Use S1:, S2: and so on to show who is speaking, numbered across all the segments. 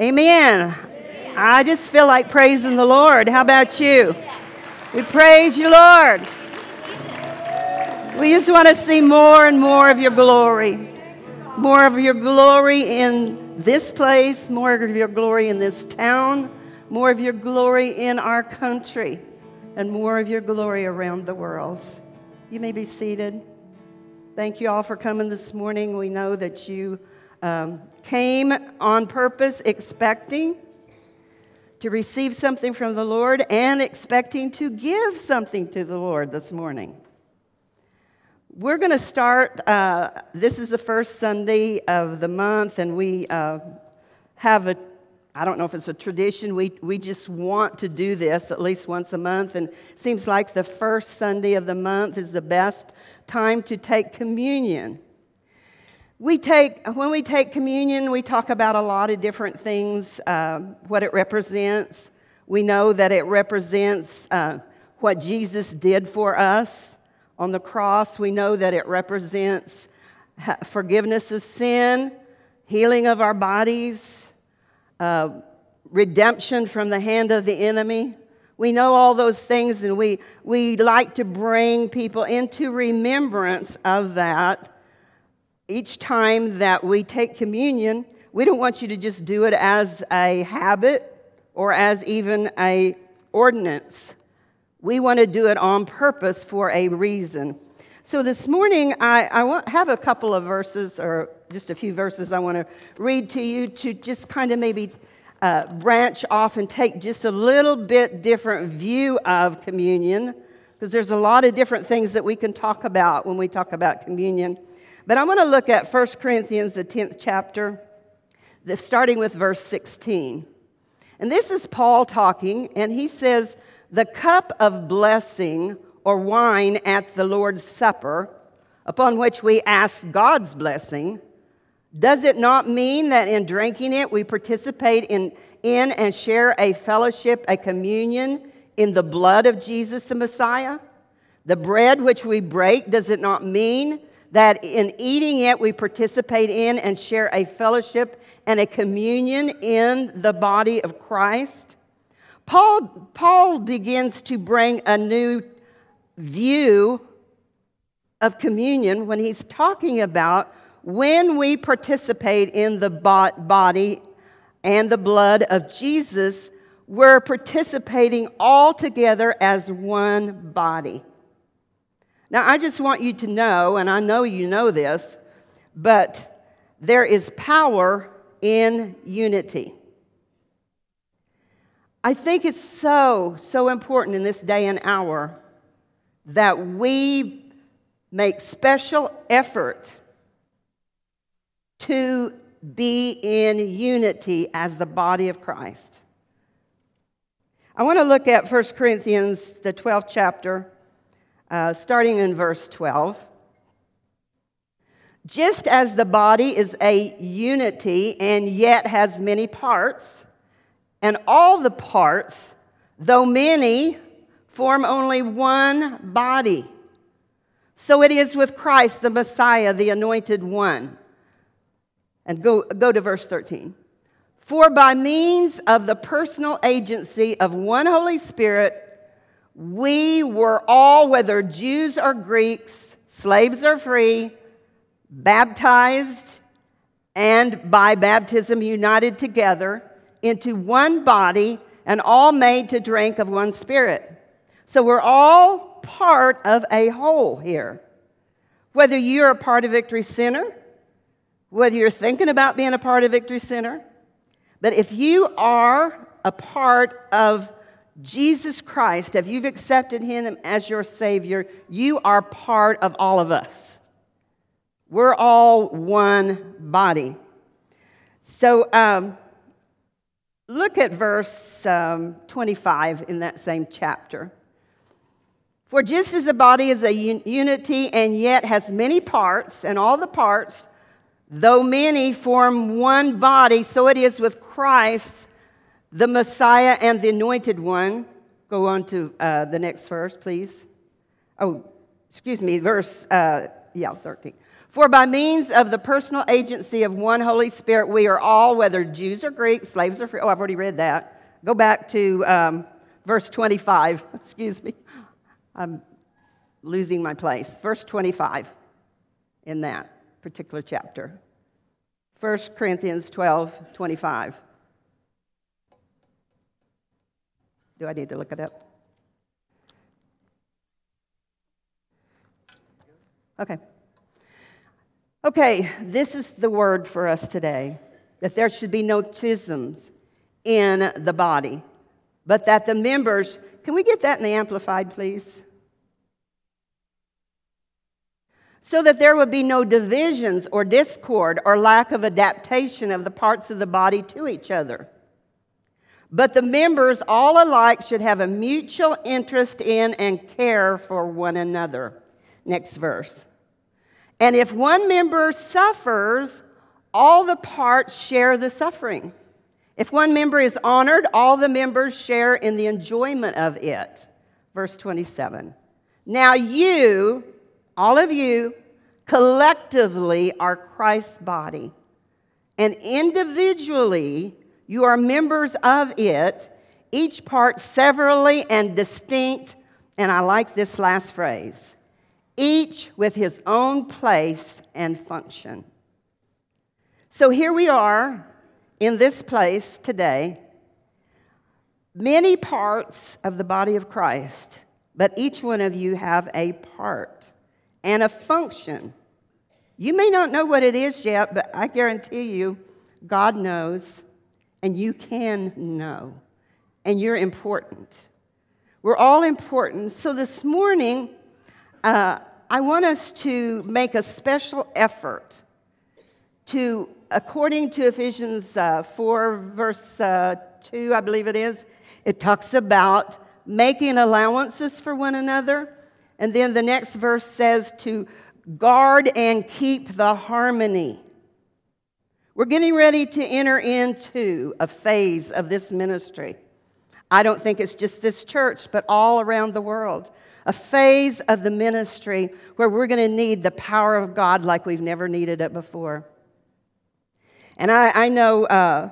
S1: Amen. I just feel like praising the Lord. How about you? We praise you, Lord. We just want to see more and more of your glory. More of your glory in this place, more of your glory in this town, more of your glory in our country, and more of your glory around the world. You may be seated. Thank you all for coming this morning. We know that you um, came on purpose expecting to receive something from the Lord and expecting to give something to the Lord this morning. We're going to start, uh, this is the first Sunday of the month, and we uh, have a I don't know if it's a tradition. We, we just want to do this at least once a month. And seems like the first Sunday of the month is the best time to take communion. We take, when we take communion, we talk about a lot of different things, uh, what it represents. We know that it represents uh, what Jesus did for us on the cross. We know that it represents forgiveness of sin, healing of our bodies, uh, redemption from the hand of the enemy. We know all those things, and we, we like to bring people into remembrance of that each time that we take communion. We don't want you to just do it as a habit or as even a ordinance. We want to do it on purpose for a reason. So this morning, I, I want, have a couple of verses, or just a few verses I want to read to you to just kind of maybe uh, branch off and take just a little bit different view of communion, because there's a lot of different things that we can talk about when we talk about communion. But I want to look at 1 Corinthians, the 10th chapter, starting with verse 16. And this is Paul talking, and he says, The cup of blessing or wine at the Lord's Supper, upon which we ask God's blessing, does it not mean that in drinking it we participate in, in and share a fellowship, a communion in the blood of Jesus the Messiah? The bread which we break, does it not mean that in eating it we participate in and share a fellowship and a communion in the body of Christ? Paul, Paul begins to bring a new view of communion when he's talking about when we participate in the body and the blood of Jesus, we're participating all together as one body. Now, I just want you to know, and I know you know this, but there is power in unity. I think it's so, so important in this day and hour that we make special effort to be in unity as the body of Christ. I want to look at 1 Corinthians, the 12th chapter, uh, starting in verse 12. Just as the body is a unity and yet has many parts, and all the parts, though many, form only one body. So it is with Christ, the Messiah, the anointed one. And go, go to verse 13. For by means of the personal agency of one Holy Spirit, we were all, whether Jews or Greeks, slaves or free, baptized and by baptism united together into one body and all made to drink of one spirit. So we're all part of a whole here. Whether you're a part of Victory Center, whether you're thinking about being a part of Victory Center, but if you are a part of Jesus Christ, if you've accepted Him as your Savior, you are part of all of us. We're all one body. So um, look at verse um, 25 in that same chapter. For just as the body is a un- unity and yet has many parts, and all the parts, Though many form one body, so it is with Christ, the Messiah and the anointed one. Go on to uh, the next verse, please. Oh, excuse me, verse, uh, yeah, 13. For by means of the personal agency of one Holy Spirit, we are all, whether Jews or Greeks, slaves or free. Oh, I've already read that. Go back to um, verse 25. Excuse me. I'm losing my place. Verse 25 in that particular chapter. 1 Corinthians 12 25. Do I need to look it up? Okay. Okay, this is the word for us today that there should be no schisms in the body, but that the members, can we get that in the Amplified, please? So that there would be no divisions or discord or lack of adaptation of the parts of the body to each other. But the members, all alike, should have a mutual interest in and care for one another. Next verse. And if one member suffers, all the parts share the suffering. If one member is honored, all the members share in the enjoyment of it. Verse 27. Now, you, all of you, collectively are Christ's body, and individually you are members of it, each part severally and distinct. And I like this last phrase each with his own place and function. So here we are in this place today, many parts of the body of Christ, but each one of you have a part and a function. You may not know what it is yet, but I guarantee you, God knows and you can know, and you're important. We're all important. So this morning, uh, I want us to make a special effort to, according to Ephesians uh, 4, verse uh, 2, I believe it is, it talks about making allowances for one another. And then the next verse says to guard and keep the harmony. We're getting ready to enter into a phase of this ministry. I don't think it's just this church, but all around the world. A phase of the ministry where we're going to need the power of God like we've never needed it before. And I, I know uh,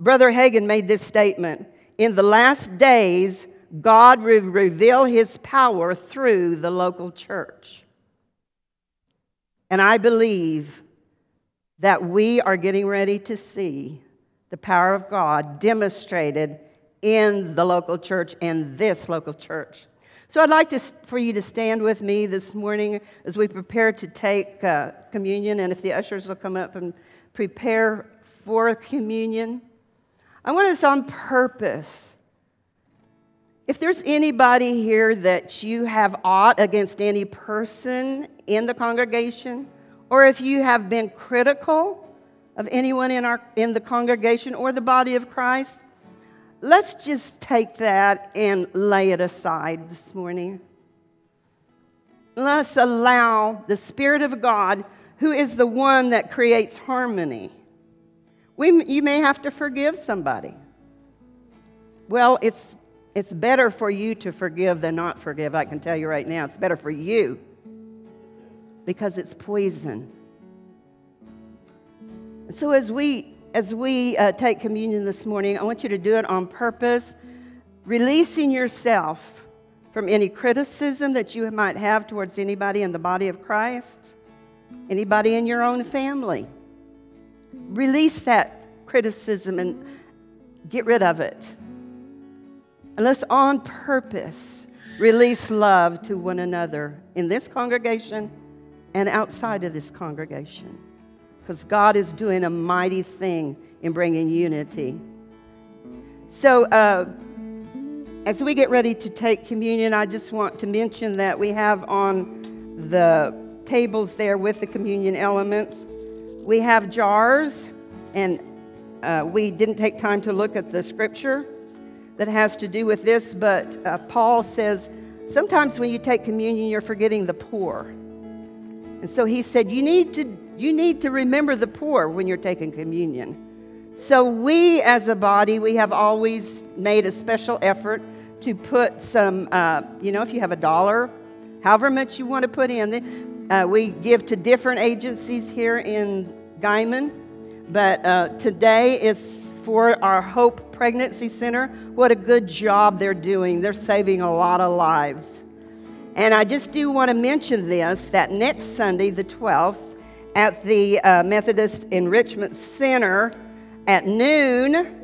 S1: Brother Hagin made this statement In the last days, God will reveal his power through the local church. And I believe that we are getting ready to see the power of God demonstrated in the local church and this local church. So I'd like to, for you to stand with me this morning as we prepare to take uh, communion, and if the ushers will come up and prepare for communion. I want us on purpose. If there's anybody here that you have aught against any person in the congregation, or if you have been critical of anyone in, our, in the congregation or the body of Christ, let's just take that and lay it aside this morning. Let's allow the Spirit of God, who is the one that creates harmony. We, you may have to forgive somebody. Well, it's, it's better for you to forgive than not forgive. I can tell you right now, it's better for you because it's poison. So as we as we uh, take communion this morning, I want you to do it on purpose, releasing yourself from any criticism that you might have towards anybody in the body of Christ, anybody in your own family. Release that criticism and get rid of it. And let's on purpose release love to one another in this congregation and outside of this congregation. Because God is doing a mighty thing in bringing unity. So, uh, as we get ready to take communion, I just want to mention that we have on the tables there with the communion elements, we have jars, and uh, we didn't take time to look at the scripture that has to do with this, but uh, Paul says sometimes when you take communion, you're forgetting the poor. And so he said, you need to, you need to remember the poor when you're taking communion. So we as a body, we have always made a special effort to put some, uh, you know, if you have a dollar, however much you want to put in, Uh, we give to different agencies here in Guymon, but uh, today is for our Hope Pregnancy Center. What a good job they're doing. They're saving a lot of lives. And I just do want to mention this that next Sunday, the 12th, at the uh, Methodist Enrichment Center at noon,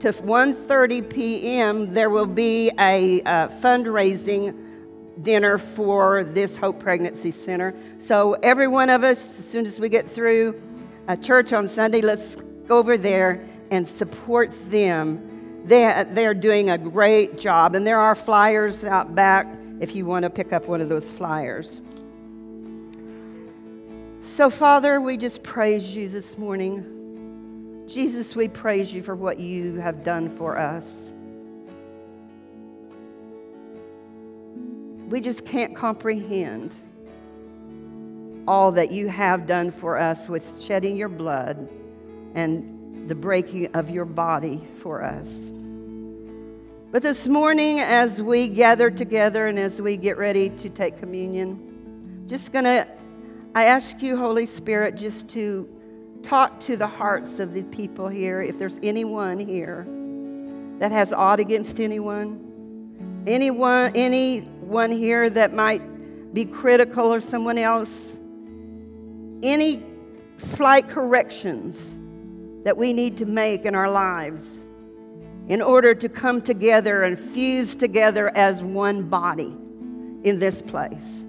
S1: to 1:30 p.m. there will be a uh, fundraising dinner for this Hope Pregnancy Center. So every one of us, as soon as we get through a church on Sunday, let's go over there and support them. They, they're doing a great job, and there are flyers out back if you want to pick up one of those flyers. So, Father, we just praise you this morning. Jesus, we praise you for what you have done for us. We just can't comprehend all that you have done for us with shedding your blood and the breaking of your body for us. But this morning, as we gather together and as we get ready to take communion, just gonna, I ask you, Holy Spirit, just to talk to the hearts of the people here. If there's anyone here that has aught against anyone, anyone, anyone here that might be critical of someone else, any slight corrections that we need to make in our lives in order to come together and fuse together as one body in this place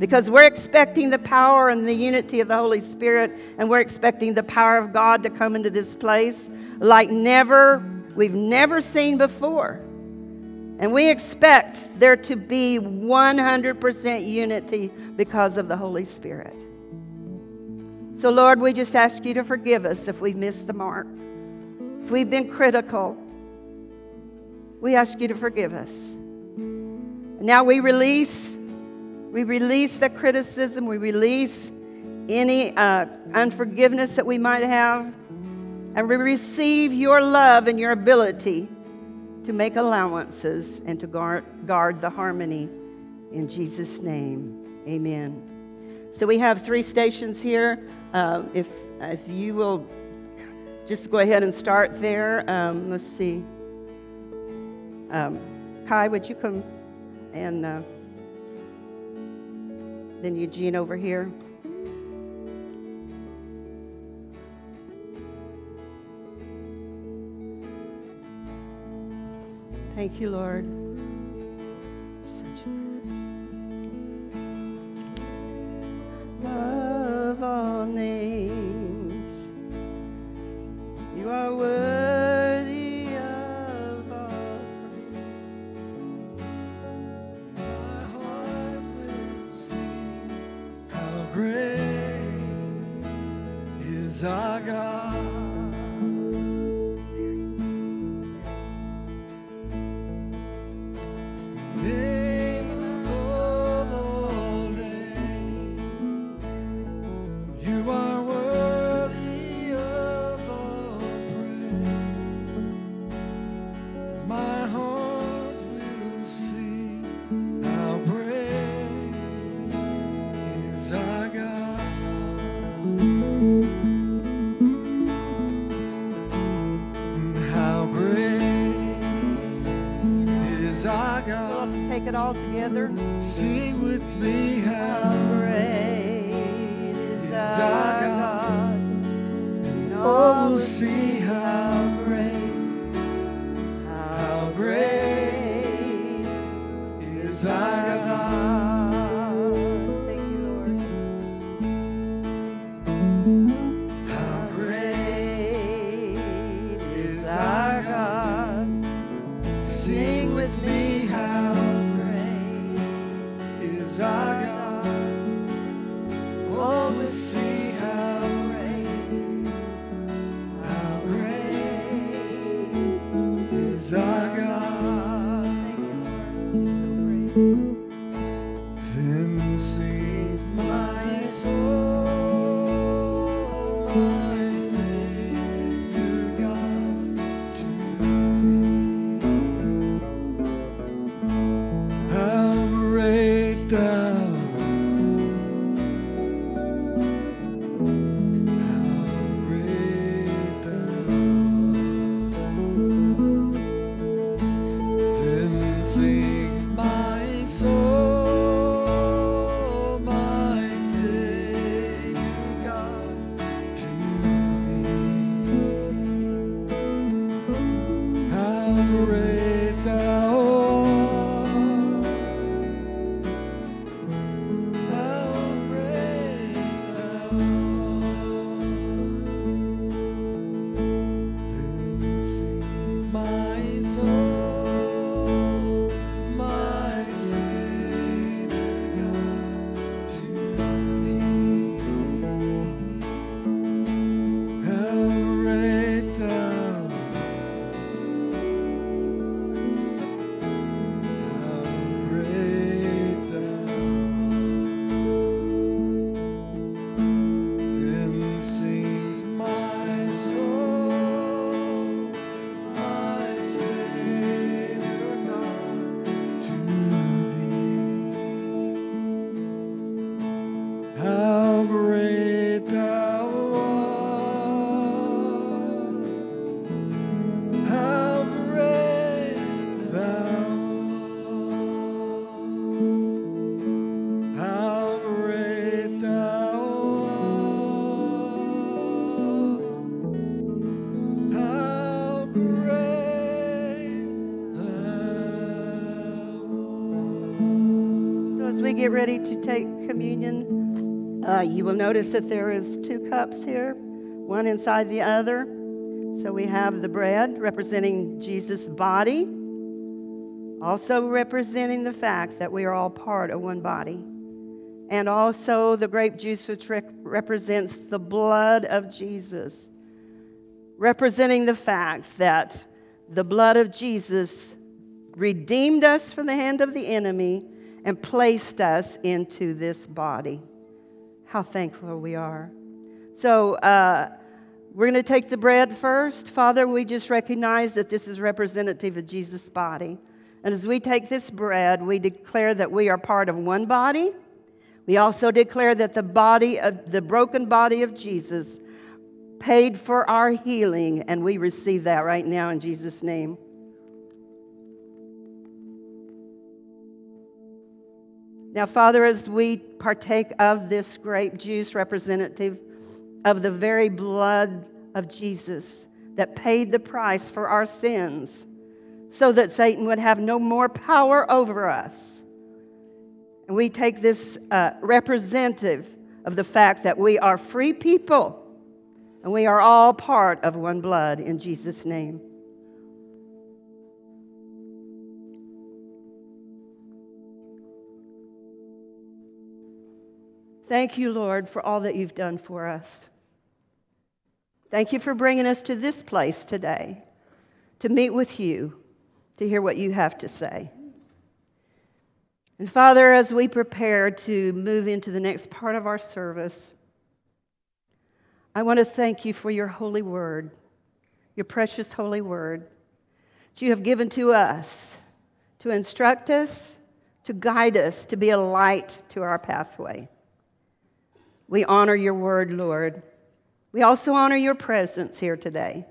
S1: because we're expecting the power and the unity of the Holy Spirit, and we're expecting the power of God to come into this place like never, we've never seen before. And we expect there to be 100% unity because of the Holy Spirit. So, Lord, we just ask you to forgive us if we've missed the mark, if we've been critical. We ask you to forgive us. Now we release we release that criticism. We release any uh, unforgiveness that we might have. And we receive your love and your ability to make allowances and to guard, guard the harmony. In Jesus' name, amen. So we have three stations here. Uh, if, if you will just go ahead and start there. Um, let's see. Um, Kai, would you come and. Uh, then Eugene over here. Thank you, Lord. Love all names. You are worthy. It all together? Get ready to take communion, uh, you will notice that there is two cups here, one inside the other. So we have the bread representing Jesus' body, also representing the fact that we are all part of one body. And also the grape juice, which represents the blood of Jesus, representing the fact that the blood of Jesus redeemed us from the hand of the enemy and placed us into this body. How thankful we are. So, uh, we're going to take the bread first. Father, we just recognize that this is representative of Jesus' body. And as we take this bread, we declare that we are part of one body. We also declare that the body of the broken body of Jesus paid for our healing, and we receive that right now in Jesus' name. Now, Father, as we partake of this grape juice representative of the very blood of Jesus that paid the price for our sins so that Satan would have no more power over us. And we take this uh, representative of the fact that we are free people and we are all part of one blood in Jesus' name. Thank you, Lord, for all that you've done for us. Thank you for bringing us to this place today to meet with you, to hear what you have to say. And Father, as we prepare to move into the next part of our service, I want to thank you for your holy word, your precious holy word that you have given to us to instruct us, to guide us, to be a light to our pathway. We honor your word, Lord. We also honor your presence here today.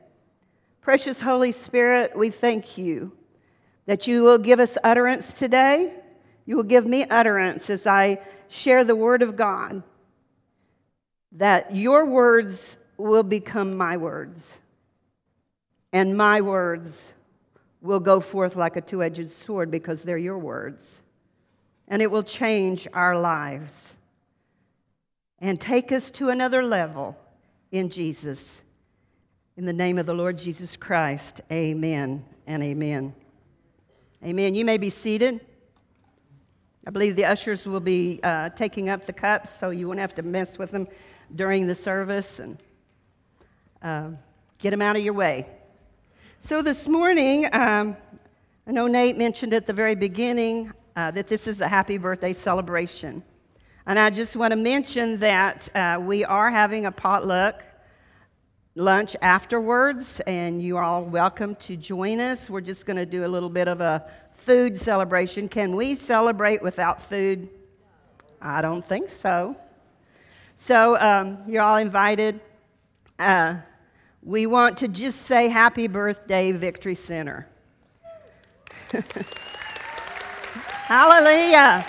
S1: Precious Holy Spirit, we thank you that you will give us utterance today. You will give me utterance as I share the word of God, that your words will become my words, and my words will go forth like a two edged sword because they're your words, and it will change our lives and take us to another level in Jesus. In the name of the Lord Jesus Christ, amen and amen. Amen. You may be seated. I believe the ushers will be uh, taking up the cups, so you won't have to mess with them during the service and uh, get them out of your way. So this morning, um, I know Nate mentioned at the very beginning uh, that this is a happy birthday celebration. And I just want to mention that uh, we are having a potluck lunch afterwards, and you are all welcome to join us. We're just going to do a little bit of a food celebration. Can we celebrate without food? I don't think so. So um, you're all invited. Uh, we want to just say happy birthday, Victory Center. Hallelujah.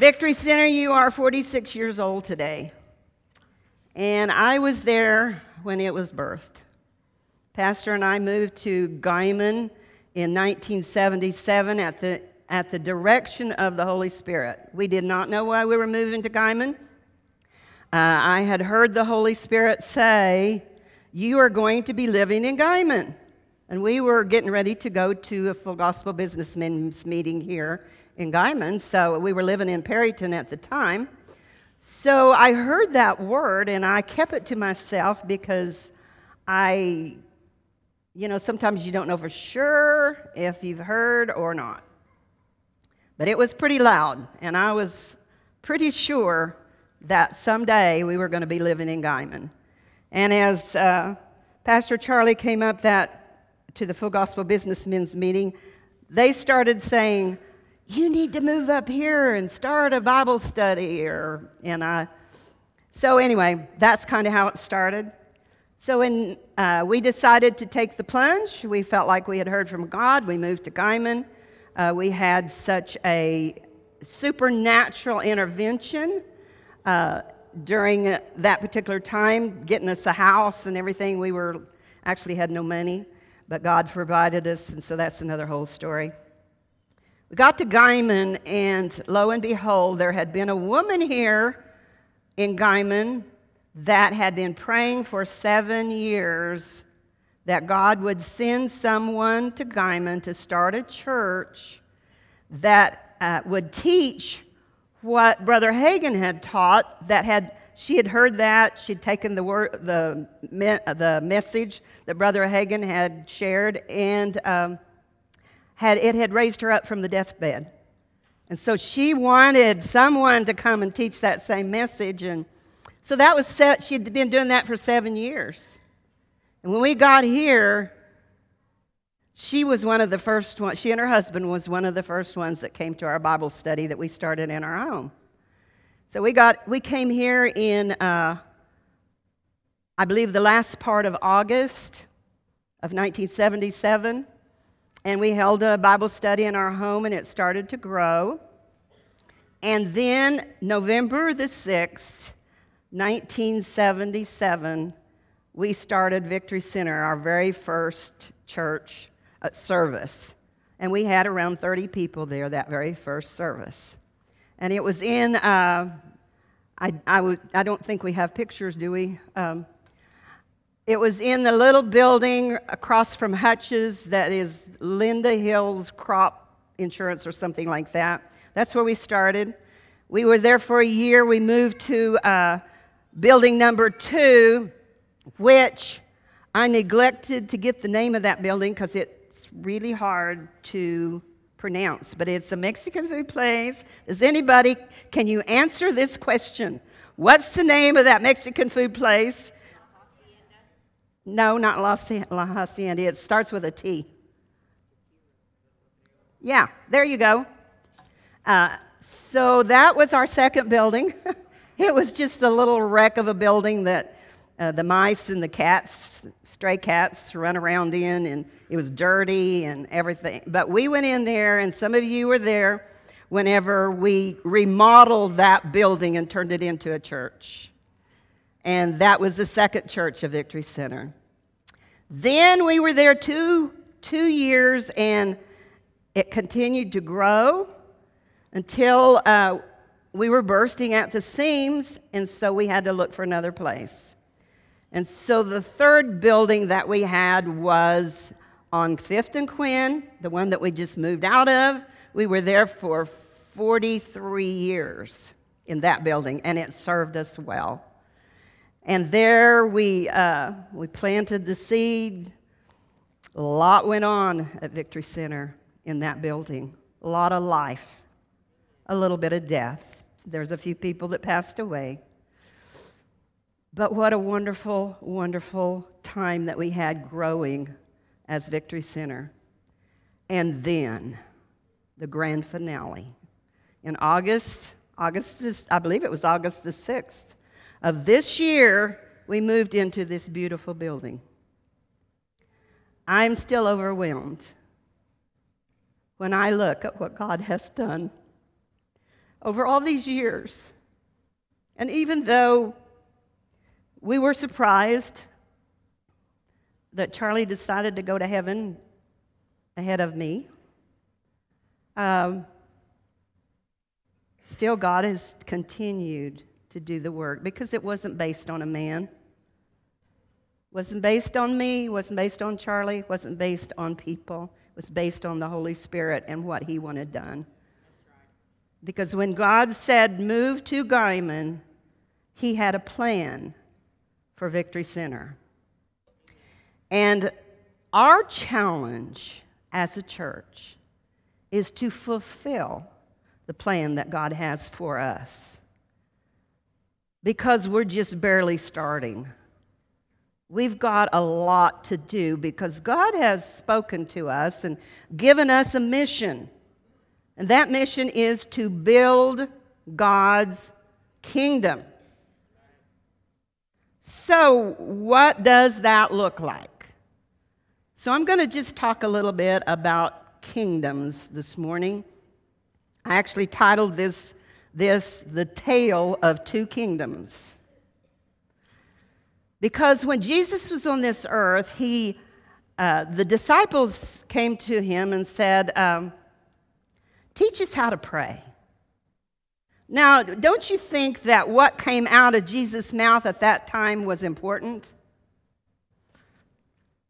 S1: Victory Center, you are 46 years old today. And I was there when it was birthed. Pastor and I moved to Guymon in 1977 at the, at the direction of the Holy Spirit. We did not know why we were moving to Guymon. Uh, I had heard the Holy Spirit say, You are going to be living in Guymon. And we were getting ready to go to a full gospel businessmen's meeting here in Guymon, so we were living in Perryton at the time. So I heard that word and I kept it to myself because I, you know, sometimes you don't know for sure if you've heard or not. But it was pretty loud, and I was pretty sure that someday we were going to be living in Guymon. And as uh, Pastor Charlie came up that to the Full Gospel Businessmen's meeting, they started saying, you need to move up here and start a Bible study. Or, and I, so anyway, that's kind of how it started. So when uh, we decided to take the plunge, we felt like we had heard from God. We moved to Guymon. Uh, we had such a supernatural intervention uh, during that particular time, getting us a house and everything. We were actually had no money, but God provided us, and so that's another whole story. We got to Guymon, and lo and behold, there had been a woman here in Guymon that had been praying for seven years that God would send someone to Guymon to start a church that uh, would teach what Brother Hagin had taught, that had she had heard that. She'd taken the, word, the, the message that Brother Hagin had shared, and um, had, it had raised her up from the deathbed. And so she wanted someone to come and teach that same message. And so that was set, she'd been doing that for seven years. And when we got here, she was one of the first ones, she and her husband was one of the first ones that came to our Bible study that we started in our home. So we got we came here in uh, I believe the last part of August of 1977, and we held a Bible study in our home, and it started to grow. And then November the 6th, 1977, we started Victory Center, our very first church uh, service. And we had around 30 people there that very first service. And it was in, uh, I, I, w- I don't think we have pictures, do we? Um, it was in the little building across from Hutch's that is Linda Hills Crop Insurance or something like that. That's where we started. We were there for a year. We moved to uh, building number two, which I neglected to get the name of that building because it's really hard to pronounce, but it's a Mexican food place. Does anybody, can you answer this question? What's the name of that Mexican food place? No, not La, Hacienda. It starts with a T. Yeah, there you go. Uh, so that was our second building. it was just a little wreck of a building that uh, the mice and the cats, stray cats, run around in, and it was dirty and everything. But we went in there, and some of you were there whenever we remodeled that building and turned it into a church. And that was the second church of Victory Center. Then we were there two, two years, and it continued to grow until uh, we were bursting at the seams, and so we had to look for another place. And so the third building that we had was on Fifth and Quinn, the one that we just moved out of. We were there for 43 years in that building, and it served us well. And there we, uh, we planted the seed. A lot went on at Victory Center in that building. A lot of life, a little bit of death. There's a few people that passed away. But what a wonderful, wonderful time that we had growing as Victory Center. And then the grand finale. In August, August I believe it was August the 6th of this year, we moved into this beautiful building. I'm still overwhelmed when I look at what God has done over all these years. And even though we were surprised that Charlie decided to go to heaven ahead of me. Um, still, God has continued to do the work because it wasn't based on a man. wasn't based on me, wasn't based on Charlie, wasn't based on people. It was based on the Holy Spirit and what he wanted done. Because when God said, move to Guymon, he had a plan for Victory Center. And our challenge as a church is to fulfill the plan that God has for us. Because we're just barely starting. We've got a lot to do because God has spoken to us and given us a mission. And that mission is to build God's kingdom. So, what does that look like? So, I'm going to just talk a little bit about kingdoms this morning. I actually titled this, this The Tale of Two Kingdoms. Because when Jesus was on this earth, he, uh, the disciples came to him and said, um, teach us how to pray. Now, don't you think that what came out of Jesus' mouth at that time was important?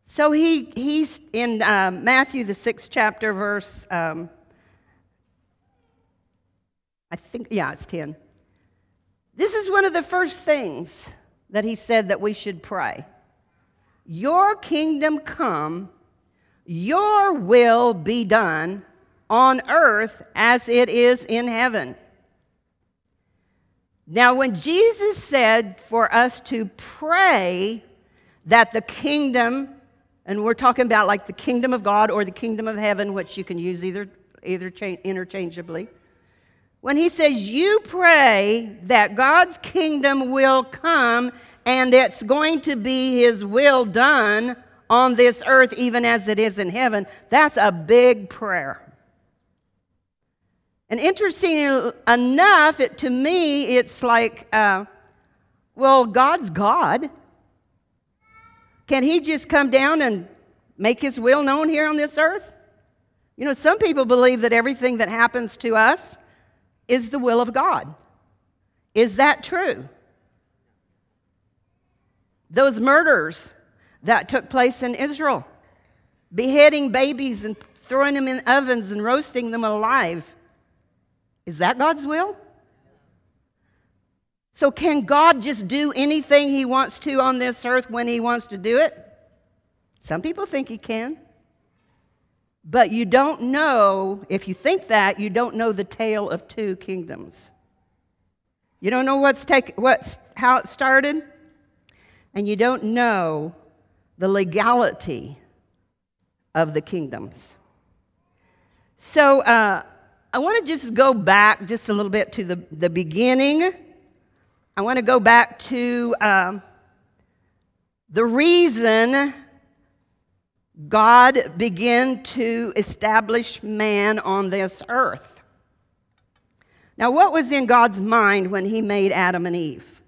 S1: So he, he's in uh, Matthew, the sixth chapter, verse, um, I think, yeah, it's 10. This is one of the first things that he said that we should pray Your kingdom come, your will be done on earth as it is in heaven. Now, when Jesus said for us to pray that the kingdom, and we're talking about like the kingdom of God or the kingdom of heaven, which you can use either, either interchangeably. When he says, You pray that God's kingdom will come and it's going to be his will done on this earth, even as it is in heaven, that's a big prayer. And interesting enough, it, to me, it's like, uh, well, God's God. Can He just come down and make His will known here on this earth? You know, some people believe that everything that happens to us is the will of God. Is that true? Those murders that took place in Israel, beheading babies and throwing them in ovens and roasting them alive is that God's will? So, can God just do anything He wants to on this earth when He wants to do it? Some people think He can. But you don't know, if you think that, you don't know the tale of two kingdoms. You don't know what's take, what's, how it started, and you don't know the legality of the kingdoms. So, uh, I want to just go back just a little bit to the, the beginning. I want to go back to um, the reason God began to establish man on this earth. Now, what was in God's mind when he made Adam and Eve?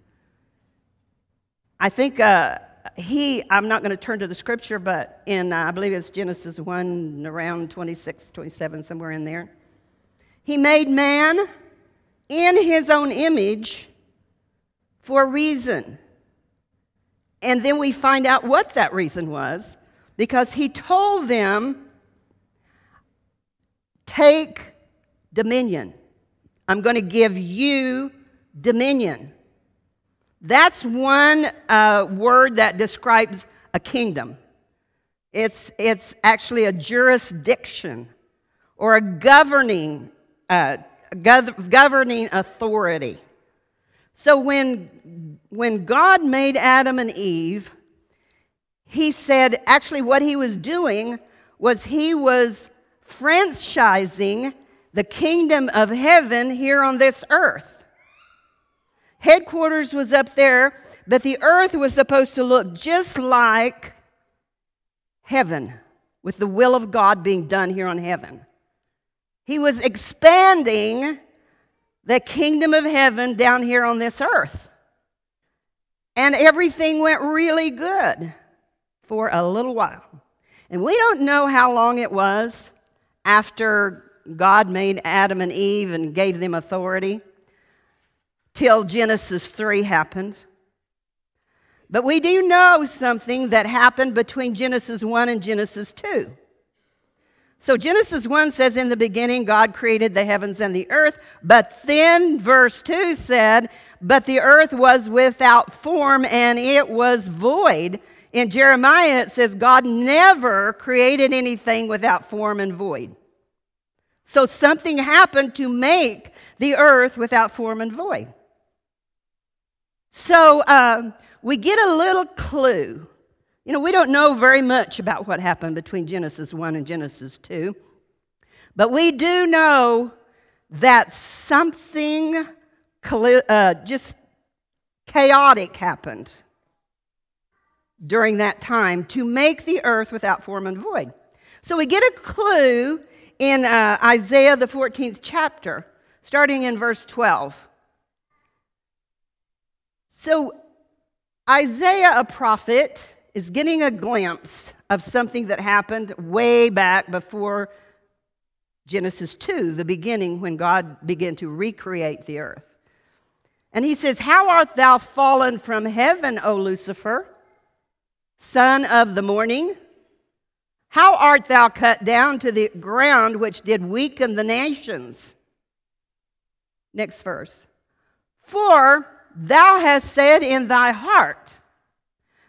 S1: I think uh, he, I'm not going to turn to the scripture, but in, uh, I believe it's Genesis 1, around 26, 27, somewhere in there. He made man in his own image for a reason. And then we find out what that reason was because he told them, Take dominion. I'm going to give you dominion. That's one uh, word that describes a kingdom. It's, it's actually a jurisdiction or a governing uh, governing authority. So when, when God made Adam and Eve, he said actually what he was doing was he was franchising the kingdom of heaven here on this earth. Headquarters was up there, but the earth was supposed to look just like heaven, with the will of God being done here on heaven. He was expanding the kingdom of heaven down here on this earth. And everything went really good for a little while. And we don't know how long it was after God made Adam and Eve and gave them authority till Genesis 3 happened. But we do know something that happened between Genesis 1 and Genesis 2. So Genesis 1 says, In the beginning, God created the heavens and the earth. But then verse 2 said, But the earth was without form and it was void. In Jeremiah, it says, God never created anything without form and void. So something happened to make the earth without form and void. So uh, we get a little clue you know, we don't know very much about what happened between Genesis 1 and Genesis 2, but we do know that something uh, just chaotic happened during that time to make the earth without form and void. So we get a clue in uh, Isaiah, the 14th chapter, starting in verse 12. So, Isaiah, a prophet, is getting a glimpse of something that happened way back before Genesis 2, the beginning when God began to recreate the earth. And he says, How art thou fallen from heaven, O Lucifer, son of the morning? How art thou cut down to the ground which did weaken the nations? Next verse. For thou hast said in thy heart.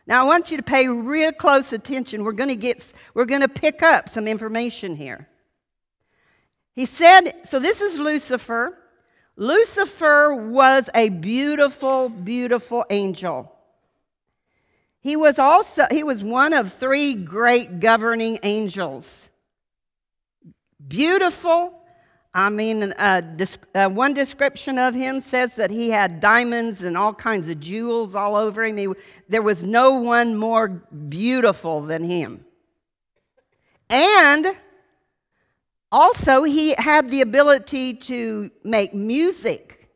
S1: Now I want you to pay real close attention. We're going to get we're going to pick up some information here. He said, so this is Lucifer. Lucifer was a beautiful, beautiful angel. He was also he was one of three great governing angels. Beautiful. I mean, uh, uh, one description of him says that he had diamonds and all kinds of jewels all over him. He, there was no one more beautiful than him. And also, he had the ability to make music.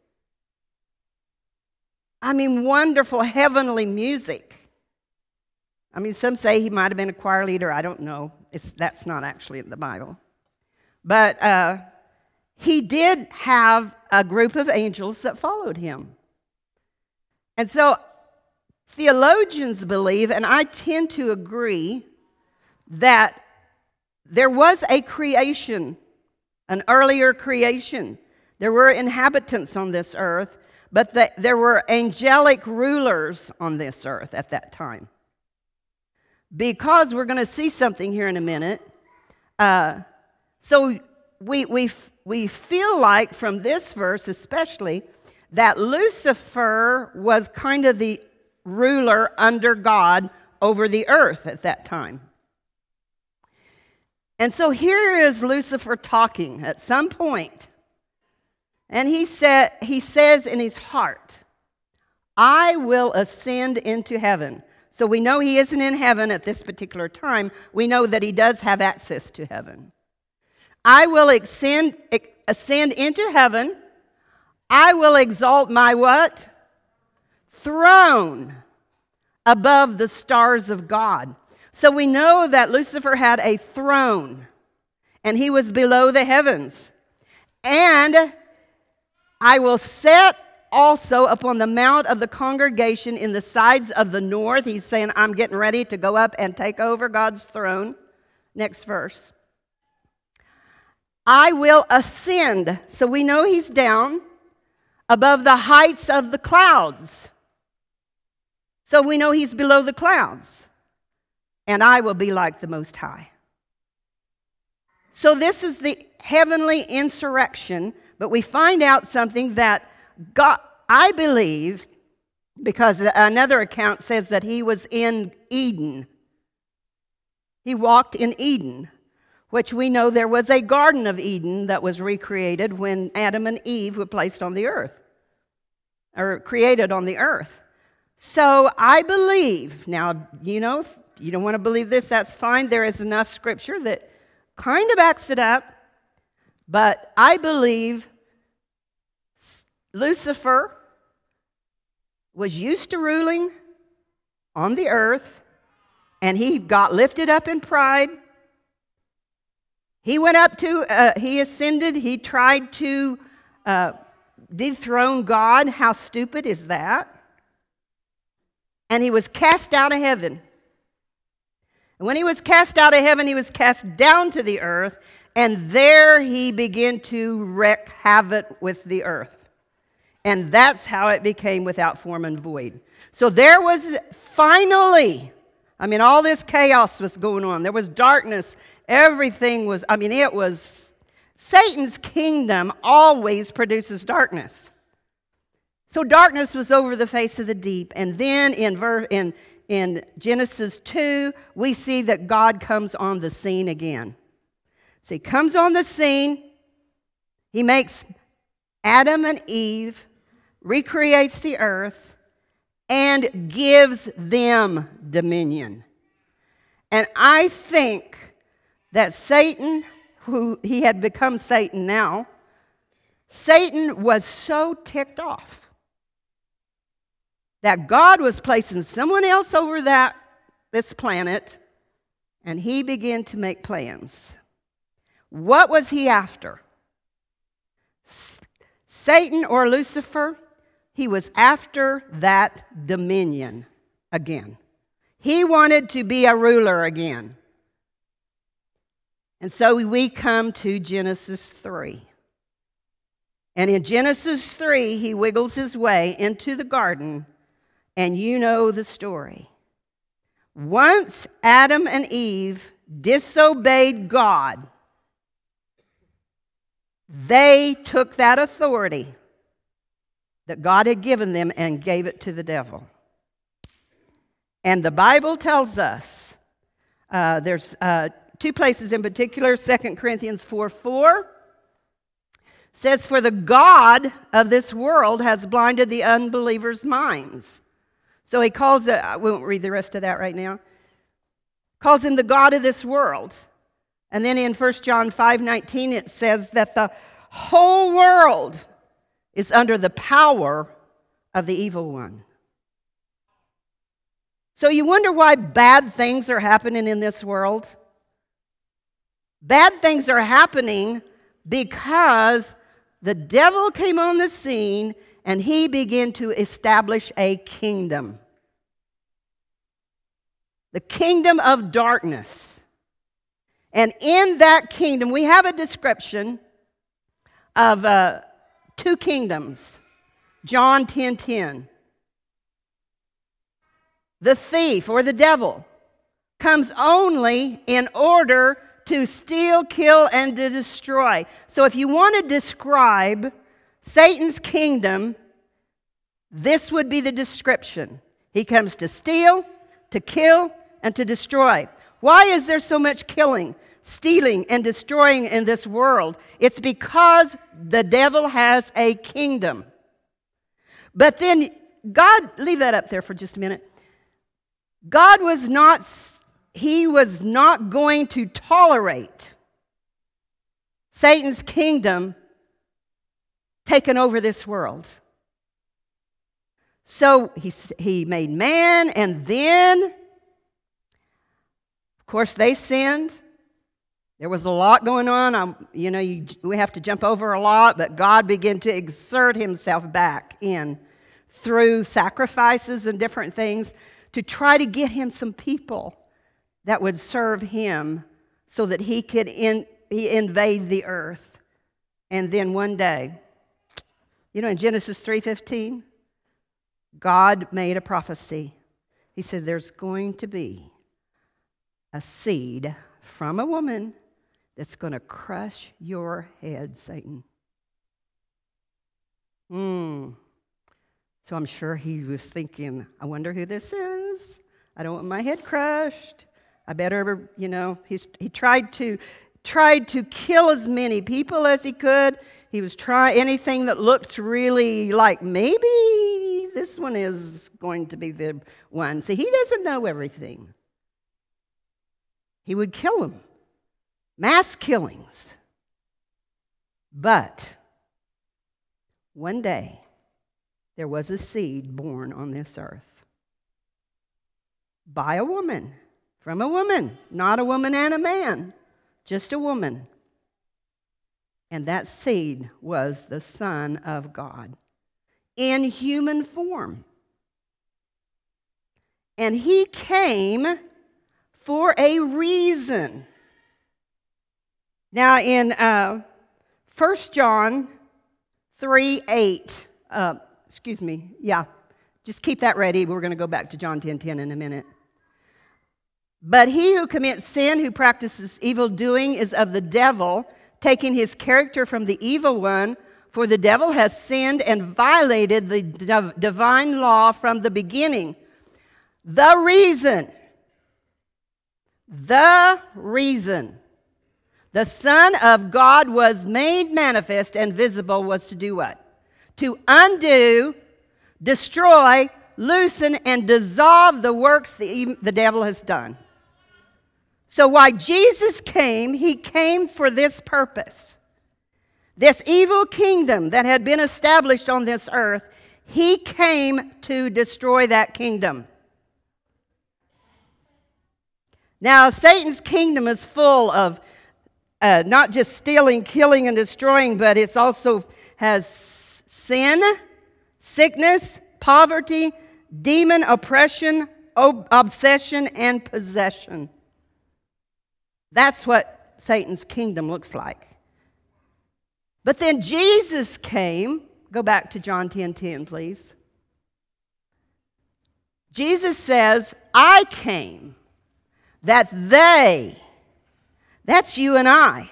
S1: I mean, wonderful heavenly music. I mean, some say he might have been a choir leader. I don't know. It's, that's not actually in the Bible. But uh, he did have a group of angels that followed him. And so theologians believe, and I tend to agree, that there was a creation, an earlier creation. There were inhabitants on this earth, but the, there were angelic rulers on this earth at that time. Because we're going to see something here in a minute. Uh, so we, we, we feel like from this verse, especially, that Lucifer was kind of the ruler under God over the earth at that time. And so here is Lucifer talking at some. And he, said, he says in his heart, I will ascend into heaven. So we know he isn't in heaven at this particular time. We know that he does have access to heaven. I will ascend, ascend into heaven. I will exalt my what? Throne above the stars of God. So we know that Lucifer had a throne and he was below the heavens. And I will set also upon the mount of the congregation in the sides of the north. He's saying, I'm getting ready to go up and take over God's throne. Next verse. I will ascend. So we know he's down above the heights of the clouds. So we know he's below the clouds and I will be like the Most High. So, this is the heavenly insurrection, but we find out something that God, I believe, because another account says that he was in Eden. He walked in Eden, which we know there was a Garden of Eden that was recreated when Adam and Eve were placed on the earth, or created on the earth. So I believe, now, you know, you don't want to believe this, that's fine. There is enough scripture that kind of backs it up. But I believe Lucifer was used to ruling on the earth, and he got lifted up in pride. He went up to, uh, he ascended, he tried to uh, dethrone God. How stupid is that? And he was cast out of heaven. And when he was cast out of heaven, he was cast down to the earth, and there he began to wreak havoc with the earth. And that's how it became without form and void. So there was finally, I mean, all this chaos was going on. There was darkness. Everything was, I mean, it was, Satan's kingdom always produces darkness. So darkness was over the face of the deep. And then in, ver- in, in Genesis 2, we see that God comes on the scene again. So he comes on the scene, he makes Adam and Eve, recreates the earth, and gives them dominion. And I think that Satan, who he had become Satan now, Satan was so ticked off that God was placing someone else over that this planet, and he began to make plans. What was he after? Satan or Lucifer? He was after that dominion again. He wanted to be a ruler again. And so we come to Genesis 3. And in Genesis 3, he wiggles his way into the garden, and you know the story. Once Adam and Eve disobeyed God, they took that authority that God had given them and gave it to the devil. And the Bible tells us uh, there's uh, two places in particular 2 Corinthians 4 4 says, For the God of this world has blinded the unbelievers' minds so he calls it, I won't read the rest of that right now. Calls him the God of this world. And then in 1 John 5 19, it says that the whole world is under the power of the evil one. So you wonder why bad things are happening in this world? Bad things are happening because the devil came on the scene and he began to establish a kingdom the kingdom of darkness. And in that kingdom, we have a description of uh, two kingdoms. John 10 10. The thief or the devil comes only in order to steal, kill, and to destroy. So if you want to describe Satan's kingdom, this would be the description. He comes to steal, to kill, and to destroy. Why is there so much killing, stealing, and destroying in this world? It's because the devil has a kingdom. But then, God, leave that up there for just a minute. God was not, he was not going to tolerate Satan's kingdom taken over this world. So he, he made man, and then, of course, they sinned. There was a lot going on. Um, you know, you, we have to jump over a lot, but God began to exert himself back in through sacrifices and different things to try to get him some people that would serve him so that he could in, he invade the earth. And then one day, you know, in Genesis 3:15, God made a prophecy. He said, There's going to be a seed from a woman that's going to crush your head, Satan. Hmm. So I'm sure he was thinking, I wonder who this is. I don't want my head crushed. I better, you know, he's, he tried to tried to kill as many people as he could. He was trying anything that looked really like maybe this one is going to be the one. See, he doesn't know everything. He would kill them, mass killings. But one day, there was a seed born on this earth by a woman, from a woman, not a woman and a man, just a woman. And that seed was the Son of God in human form. And he came for a reason. Now, in uh, 1 John 3 8, uh, excuse me, yeah, just keep that ready. We're going to go back to John 10 10 in a minute. But he who commits sin, who practices evil doing, is of the devil taking his character from the evil one, for the devil has sinned and violated the divine law from the beginning. The reason, the reason the Son of God was made manifest and visible was to do what? To undo, destroy, loosen, and dissolve the works the, the devil has done. So, why Jesus came, he came for this purpose. This evil kingdom that had been established on this earth, he came to destroy that kingdom. Now, Satan's kingdom is full of uh, not just stealing, killing, and destroying, but it's also has sin, sickness, poverty, demon oppression, ob- obsession, and possession. That's what Satan's kingdom looks like. But then Jesus came. Go back to John 10 10, please. Jesus says, I came that they, that's you and I,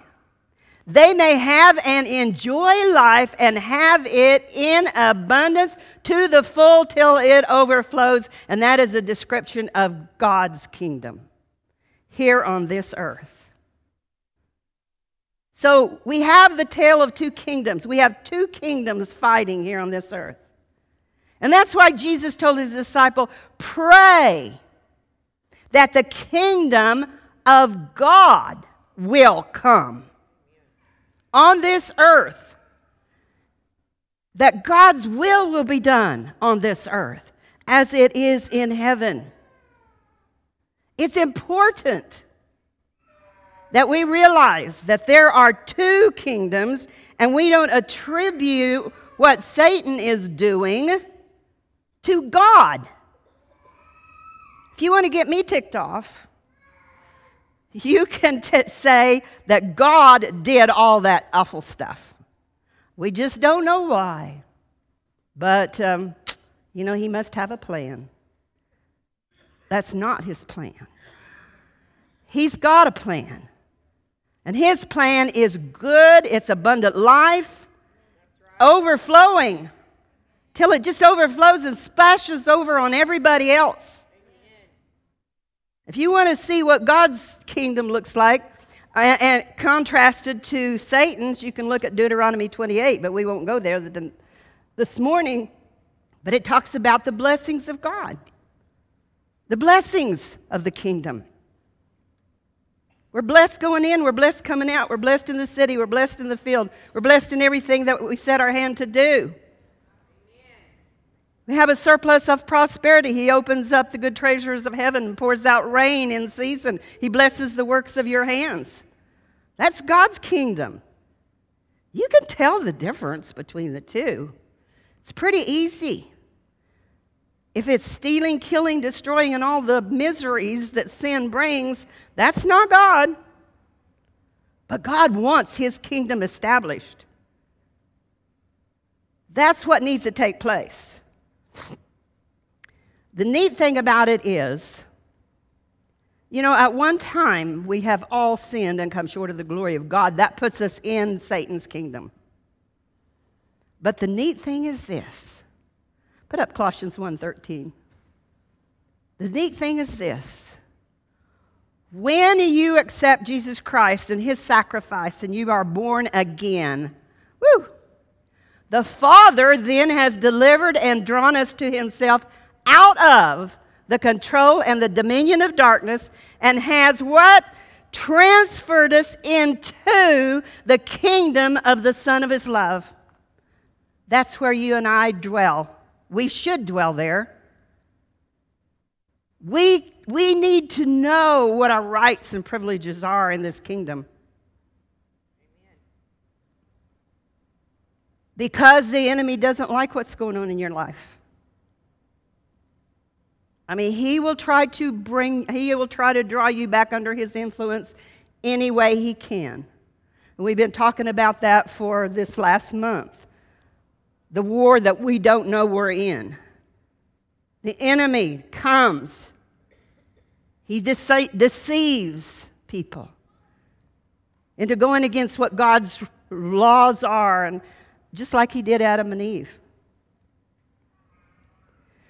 S1: they may have and enjoy life and have it in abundance to the full till it overflows. And that is a description of God's kingdom here on this earth. So we have the tale of two kingdoms. We have two kingdoms fighting here on this earth. And that's why Jesus told his disciple, pray that the kingdom of God will come on this earth. That God's will will be done on this earth as it is in heaven. It's important that we realize that there are two kingdoms and we don't attribute what Satan is doing to God. If you want to get me ticked off, you can t- say that God did all that awful stuff. We just don't know why. But, um, you know, he must have a plan. That's not his plan. He's got a plan. And his plan is good, it's abundant life, overflowing, till it just overflows and splashes over on everybody else. If you want to see what God's kingdom looks like, and contrasted to Satan's, you can look at Deuteronomy 28, but we won't go there this morning. But it talks about the blessings of God, the blessings of the kingdom. We're blessed going in, we're blessed coming out, we're blessed in the city, we're blessed in the field, we're blessed in everything that we set our hand to do. We have a surplus of prosperity. He opens up the good treasures of heaven pours out rain in season. He blesses the works of your hands. That's God's kingdom. You can tell the difference between the two. It's pretty easy. If it's stealing, killing, destroying, and all the miseries that sin brings, that's not God. But God wants His kingdom established. That's what needs to take place. The neat thing about it is, you know, at one time we have all sinned and come short of the glory of God. That puts us in Satan's kingdom. But the neat thing is this Put up Colossians 1:13. The neat thing is this. When you accept Jesus Christ and his sacrifice and you are born again, woo, the Father then has delivered and drawn us to himself out of the control and the dominion of darkness and has what? Transferred us into the kingdom of the Son of his love. That's where you and I dwell we should dwell there. We, we need to know what our rights and privileges are in this kingdom. Because the enemy doesn't like what's going on in your life. I mean, he will try to bring, he will try to draw you back under his influence any way he can. we've been talking about that for this last month the war that we don't know we're in. The enemy comes, he dece- deceives people into going against what God's laws are, and just like he did Adam and Eve.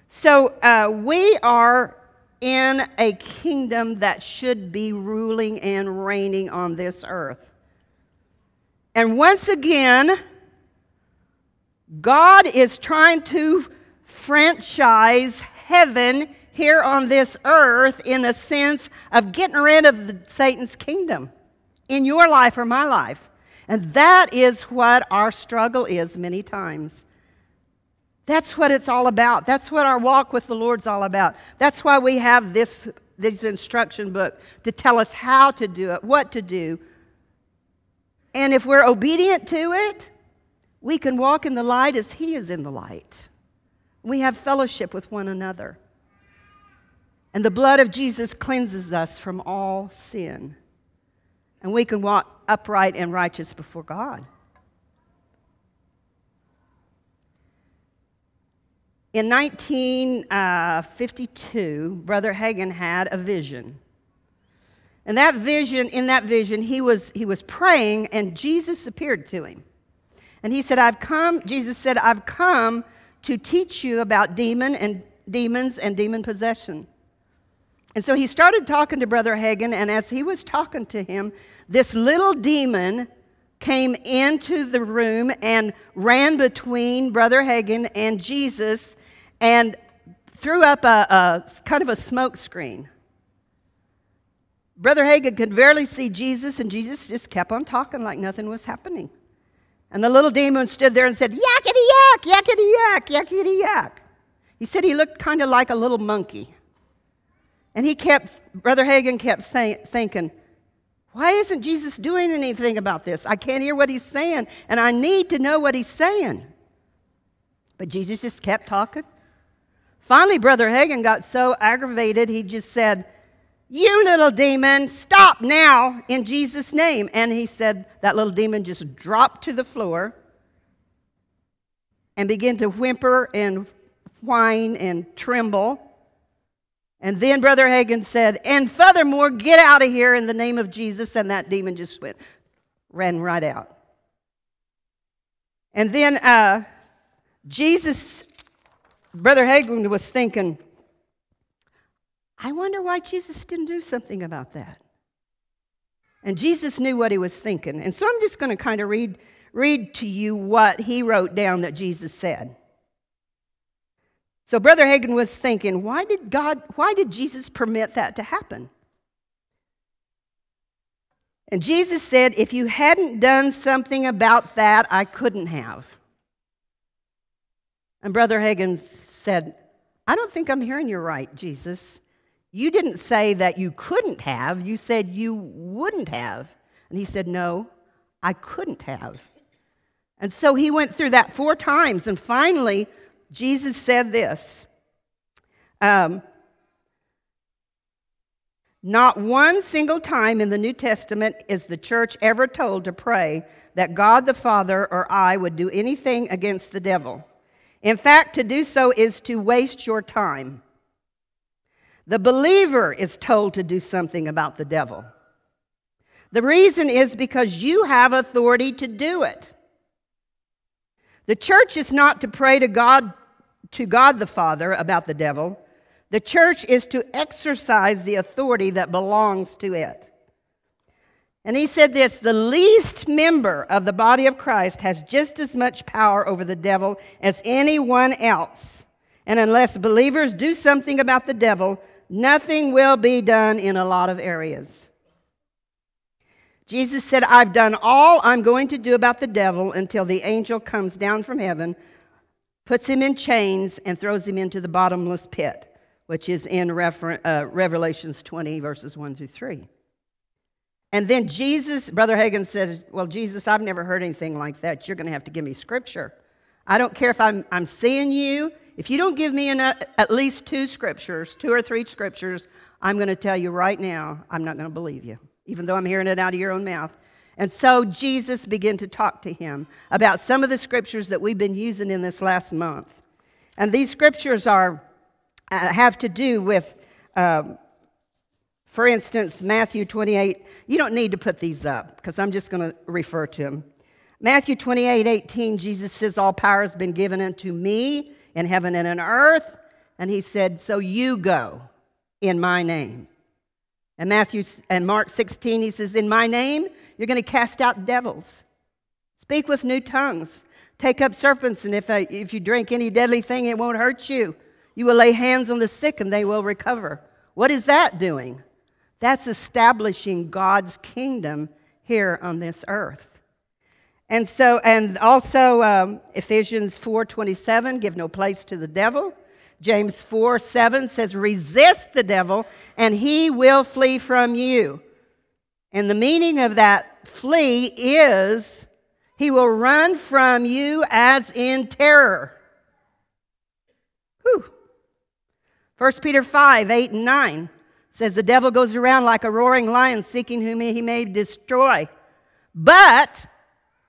S1: So uh, we are in a kingdom that should be ruling and reigning on this earth. And once again, God is trying to franchise heaven here on this earth in a sense of getting rid of the, Satan's kingdom in your life or my life. And that is what our struggle is many times. That's what it's all about. That's what our walk with the Lord's all about. That's why we have this, this instruction book to tell us how to do it, what to do, And if we're obedient to it, we can walk in the light as He is in the light. We have fellowship with one another. And the blood of Jesus cleanses us from all sin. And we can walk upright and righteous before God. In 1952, uh, Brother Hagin had a vision. And that vision, in that vision, he was, he was praying and Jesus appeared to him. And he said, I've come, Jesus said, I've come to teach you about demon and demons and demon possession. And so he started talking to Brother Hagin, and as he was talking to him, this little demon came into the room and ran between Brother Hagin and Jesus and threw up a, a kind of a smoke screen. Brother Hagin could barely see Jesus, and Jesus just kept on talking like nothing was happening. And the little demon stood there and said, Yakety yak, yakety yak, yakety yak. He said he looked kind of like a little monkey. And he kept, Brother Hagin kept say, thinking, why isn't Jesus doing anything about this? I can't hear what he's saying, and I need to know what he's saying. But Jesus just kept talking. Finally, Brother Hagin got so aggravated, he just said, you little demon, stop now in Jesus' name. And he said that little demon just dropped to the floor and began to whimper and whine and tremble. And then Brother Hagin said, And furthermore, get out of here in the name of Jesus. And that demon just went, ran right out. And then uh, Jesus, Brother Hagin was thinking, I wonder why Jesus didn't do something about that. And Jesus knew what he was thinking. And so I'm just going to kind of read, read to you what he wrote down that Jesus said. So Brother Hagin was thinking, why did God, why did Jesus permit that to happen? And Jesus said, if you hadn't done something about that, I couldn't have. And Brother Hagin said, I don't think I'm hearing you right, Jesus. You didn't say that you couldn't have, you said you wouldn't have. And he said, No, I couldn't have. And so he went through that four times, and finally, Jesus said this um, Not one single time in the New Testament is the church ever told to pray that God the Father or I would do anything against the devil. In fact, to do so is to waste your time. The believer is told to do something about the devil. The reason is because you have authority to do it. The church is not to pray to God to God the Father about the devil. The church is to exercise the authority that belongs to it. And he said this the least member of the body of Christ has just as much power over the devil as anyone else. And unless believers do something about the devil, nothing will be done in a lot of areas. Jesus said, I've done all I'm going to do about the devil until the angel comes down from heaven, puts him in chains, and throws him into the bottomless pit, which is in refer- uh, Revelations 20, verses 1 through 3. And then Jesus, Brother Hagin said, Well, Jesus, I've never heard anything like that. You're going to have to give me scripture. I don't care if I'm, I'm seeing you if you don't give me an, at least two scriptures, two or three scriptures, I'm going to tell you right now, I'm not going to believe you, even though I'm hearing it out of your own mouth. And so Jesus began to talk to him about some of the scriptures that we've been using in this last month. And these scriptures are, uh, have to do with, um, for instance, Matthew 28. You don't need to put these up because I'm just going to refer to them. Matthew 28 18, Jesus says, All power has been given unto me in heaven and on earth. And he said, So you go in my name. And Matthew and Mark 16, he says, In my name, you're going to cast out devils. Speak with new tongues. Take up serpents, and if, uh, if you drink any deadly thing, it won't hurt you. You will lay hands on the sick, and they will recover. What is that doing? That's establishing God's kingdom here on this earth. And so, and also um, Ephesians 4:27, give no place to the devil. James 4 7 says, resist the devil and he will flee from you. And the meaning of that flee is he will run from you as in terror. Whew. 1 Peter 5 8 and 9 says, The devil goes around like a roaring lion seeking whom he may destroy. But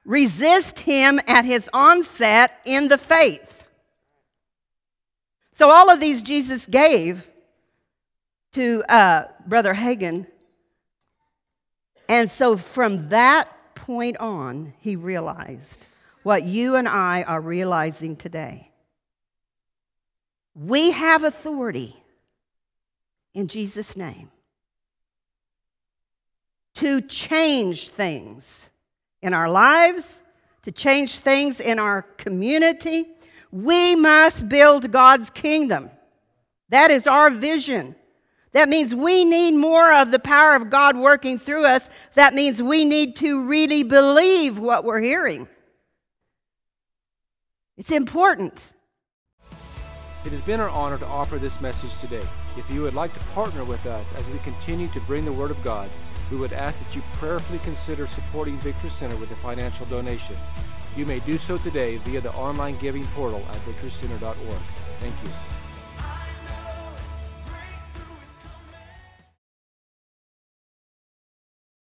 S1: resist him at his onset in the faith. So, all of these Jesus gave to uh, Brother Hagin. And so, from that point on, he realized what you and I are realizing today. We have authority in Jesus' name to change things in our lives, to change things in our community. We must build God's kingdom. That is our vision. That means we need more of the power of God working through us. That means we need to really believe what we're hearing. It's important.
S2: It has been our honor to offer this message today. If you would like to partner with us as we continue to bring the Word of God, we would ask that you prayerfully consider supporting Victory Center with a financial donation. You may do so today via the online giving portal at victorycenter.org. Thank you.